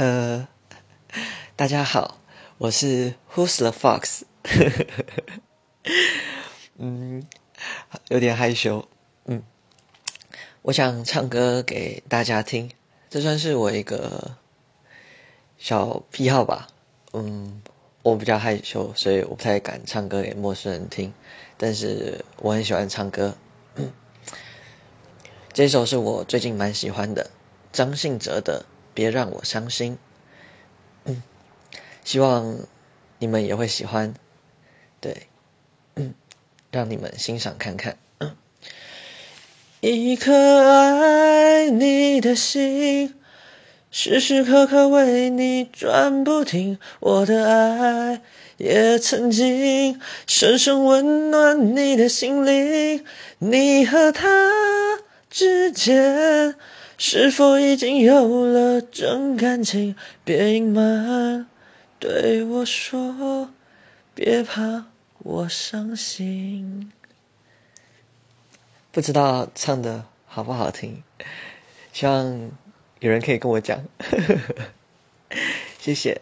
呃，大家好，我是 Who's the Fox。嗯，有点害羞。嗯，我想唱歌给大家听，这算是我一个小癖好吧。嗯，我比较害羞，所以我不太敢唱歌给陌生人听。但是我很喜欢唱歌。这首是我最近蛮喜欢的，张信哲的。别让我伤心，嗯，希望你们也会喜欢，对，嗯，让你们欣赏看看。一颗爱你的心，时时刻刻为你转不停，我的爱也曾经深深温暖你的心灵，你和他之间。是否已经有了真感情？别隐瞒，对我说，别怕我伤心。不知道唱的好不好听，希望有人可以跟我讲。谢谢。